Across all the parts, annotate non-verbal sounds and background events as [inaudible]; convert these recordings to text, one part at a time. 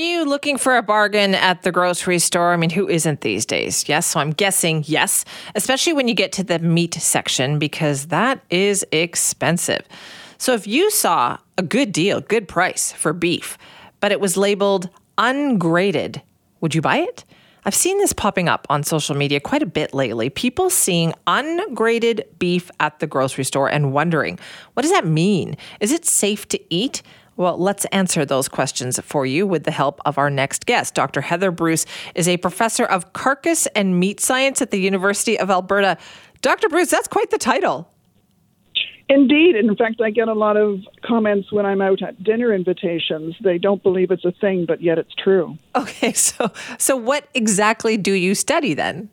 Are you looking for a bargain at the grocery store? I mean, who isn't these days? Yes, so I'm guessing yes, especially when you get to the meat section because that is expensive. So if you saw a good deal, good price for beef, but it was labeled ungraded, would you buy it? I've seen this popping up on social media quite a bit lately. People seeing ungraded beef at the grocery store and wondering, what does that mean? Is it safe to eat? Well, let's answer those questions for you with the help of our next guest. Dr. Heather Bruce is a professor of carcass and meat science at the University of Alberta. Dr. Bruce, that's quite the title. Indeed. In fact, I get a lot of comments when I'm out at dinner invitations. They don't believe it's a thing, but yet it's true. Okay, [laughs] so so what exactly do you study then?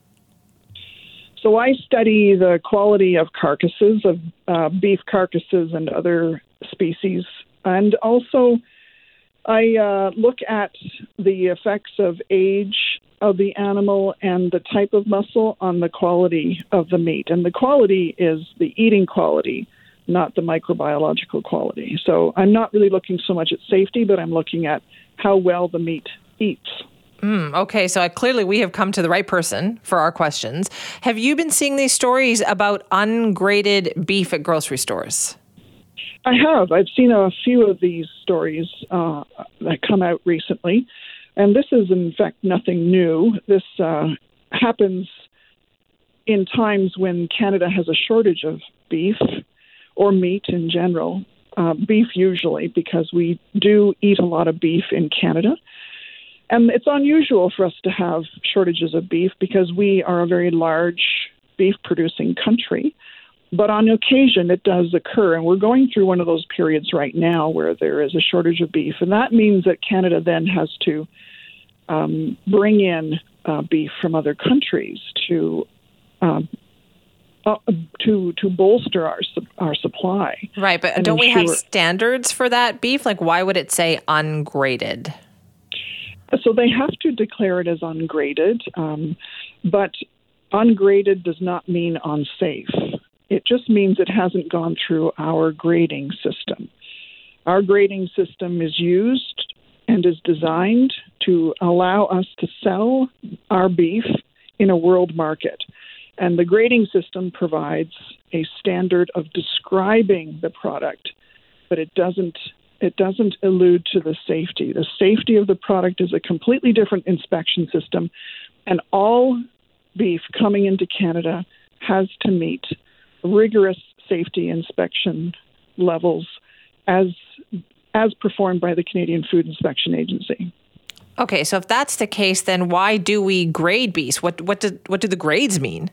So I study the quality of carcasses of uh, beef carcasses and other species, and also I uh, look at the effects of age of the animal and the type of muscle on the quality of the meat. And the quality is the eating quality not the microbiological quality. So I'm not really looking so much at safety, but I'm looking at how well the meat eats. Mm, okay, so I, clearly we have come to the right person for our questions. Have you been seeing these stories about ungraded beef at grocery stores? I have. I've seen a few of these stories uh, that come out recently, and this is in fact nothing new. This uh, happens in times when Canada has a shortage of beef or meat in general. Uh, beef usually, because we do eat a lot of beef in Canada. And it's unusual for us to have shortages of beef because we are a very large beef producing country. But on occasion, it does occur. And we're going through one of those periods right now where there is a shortage of beef. And that means that Canada then has to um, bring in uh, beef from other countries to um, uh, to to bolster our our supply. Right, but don't ensure, we have standards for that beef? Like, why would it say ungraded? So they have to declare it as ungraded, um, but ungraded does not mean unsafe. It just means it hasn't gone through our grading system. Our grading system is used and is designed to allow us to sell our beef in a world market. And the grading system provides a standard of describing the product, but it doesn't it doesn't allude to the safety. The safety of the product is a completely different inspection system, and all beef coming into Canada has to meet rigorous safety inspection levels as as performed by the Canadian Food Inspection Agency. Okay, so if that's the case, then why do we grade beef? What what do what do the grades mean?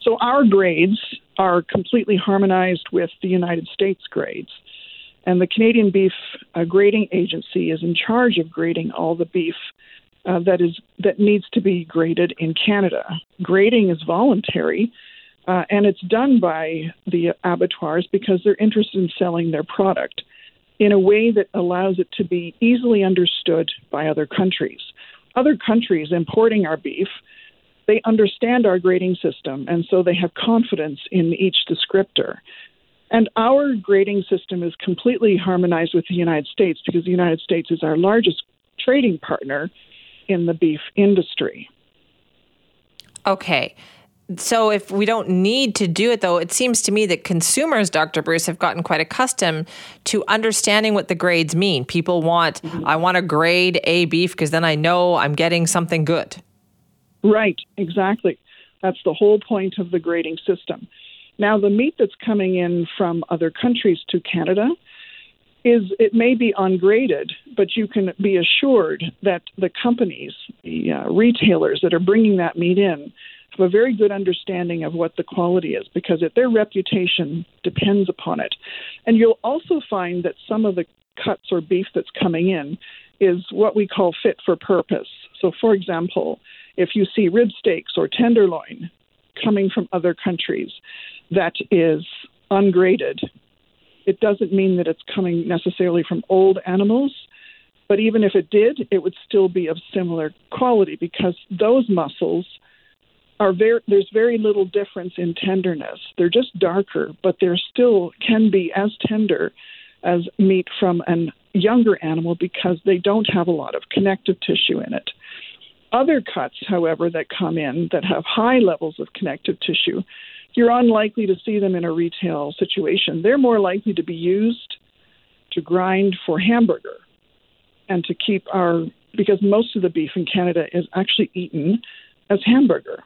So our grades are completely harmonized with the United States grades. And the Canadian Beef uh, Grading Agency is in charge of grading all the beef uh, that is that needs to be graded in Canada. Grading is voluntary, uh, and it's done by the abattoirs because they're interested in selling their product in a way that allows it to be easily understood by other countries. Other countries importing our beef they understand our grading system, and so they have confidence in each descriptor. And our grading system is completely harmonized with the United States because the United States is our largest trading partner in the beef industry. Okay. So, if we don't need to do it, though, it seems to me that consumers, Dr. Bruce, have gotten quite accustomed to understanding what the grades mean. People want, mm-hmm. I want a grade A beef because then I know I'm getting something good. Right, exactly. That's the whole point of the grading system. Now, the meat that's coming in from other countries to Canada is it may be ungraded, but you can be assured that the companies, the uh, retailers that are bringing that meat in, have a very good understanding of what the quality is because it, their reputation depends upon it. And you'll also find that some of the cuts or beef that's coming in is what we call fit for purpose. So, for example, if you see rib steaks or tenderloin coming from other countries that is ungraded, it doesn't mean that it's coming necessarily from old animals. But even if it did, it would still be of similar quality because those muscles are very there's very little difference in tenderness. They're just darker, but they're still can be as tender as meat from a younger animal because they don't have a lot of connective tissue in it. Other cuts, however, that come in that have high levels of connective tissue, you're unlikely to see them in a retail situation. They're more likely to be used to grind for hamburger and to keep our because most of the beef in Canada is actually eaten as hamburger.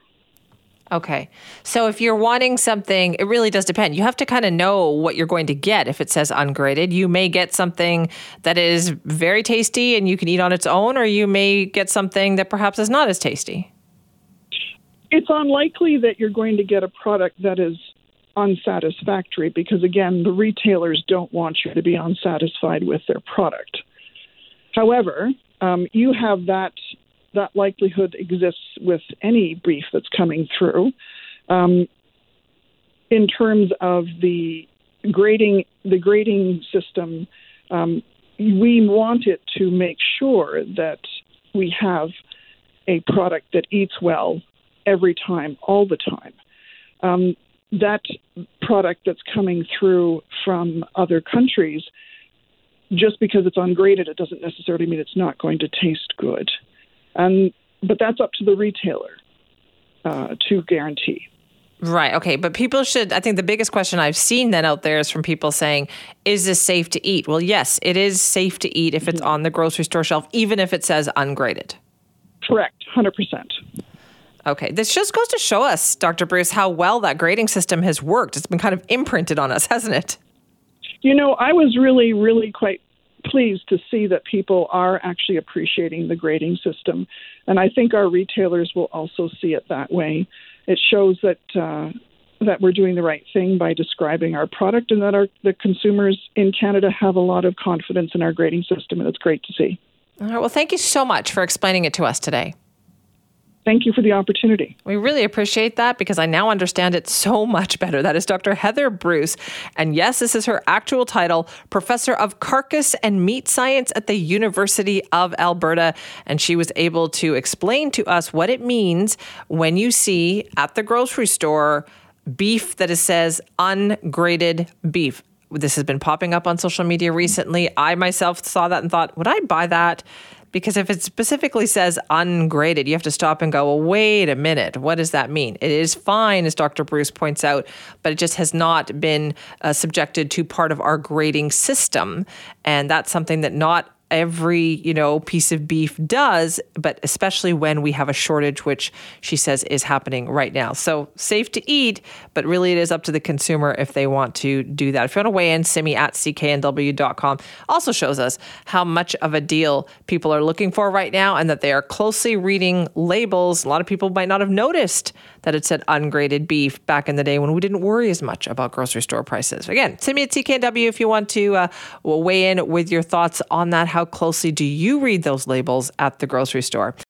Okay. So if you're wanting something, it really does depend. You have to kind of know what you're going to get if it says ungraded. You may get something that is very tasty and you can eat on its own, or you may get something that perhaps is not as tasty. It's unlikely that you're going to get a product that is unsatisfactory because, again, the retailers don't want you to be unsatisfied with their product. However, um, you have that that likelihood exists with any beef that's coming through. Um, in terms of the grading, the grading system, um, we want it to make sure that we have a product that eats well every time, all the time. Um, that product that's coming through from other countries, just because it's ungraded, it doesn't necessarily mean it's not going to taste good. And but that's up to the retailer uh, to guarantee. Right. Okay. But people should, I think the biggest question I've seen then out there is from people saying, is this safe to eat? Well, yes, it is safe to eat if it's on the grocery store shelf, even if it says ungraded. Correct. 100%. Okay. This just goes to show us, Dr. Bruce, how well that grading system has worked. It's been kind of imprinted on us, hasn't it? You know, I was really, really quite pleased to see that people are actually appreciating the grading system. And I think our retailers will also see it that way. It shows that uh, that we're doing the right thing by describing our product and that our the consumers in Canada have a lot of confidence in our grading system and it's great to see. All right, well thank you so much for explaining it to us today. Thank you for the opportunity. We really appreciate that because I now understand it so much better. That is Dr. Heather Bruce. And yes, this is her actual title, Professor of Carcass and Meat Science at the University of Alberta. And she was able to explain to us what it means when you see at the grocery store beef that it says ungraded beef this has been popping up on social media recently. I myself saw that and thought, would I buy that? Because if it specifically says ungraded, you have to stop and go, well, wait a minute. What does that mean? It is fine, as Dr. Bruce points out, but it just has not been uh, subjected to part of our grading system. And that's something that not every you know piece of beef does but especially when we have a shortage which she says is happening right now. So safe to eat but really it is up to the consumer if they want to do that. If you want to weigh in simi at cknw.com also shows us how much of a deal people are looking for right now and that they are closely reading labels. A lot of people might not have noticed that it said ungraded beef back in the day when we didn't worry as much about grocery store prices again simi at cknw if you want to uh, weigh in with your thoughts on that how closely do you read those labels at the grocery store?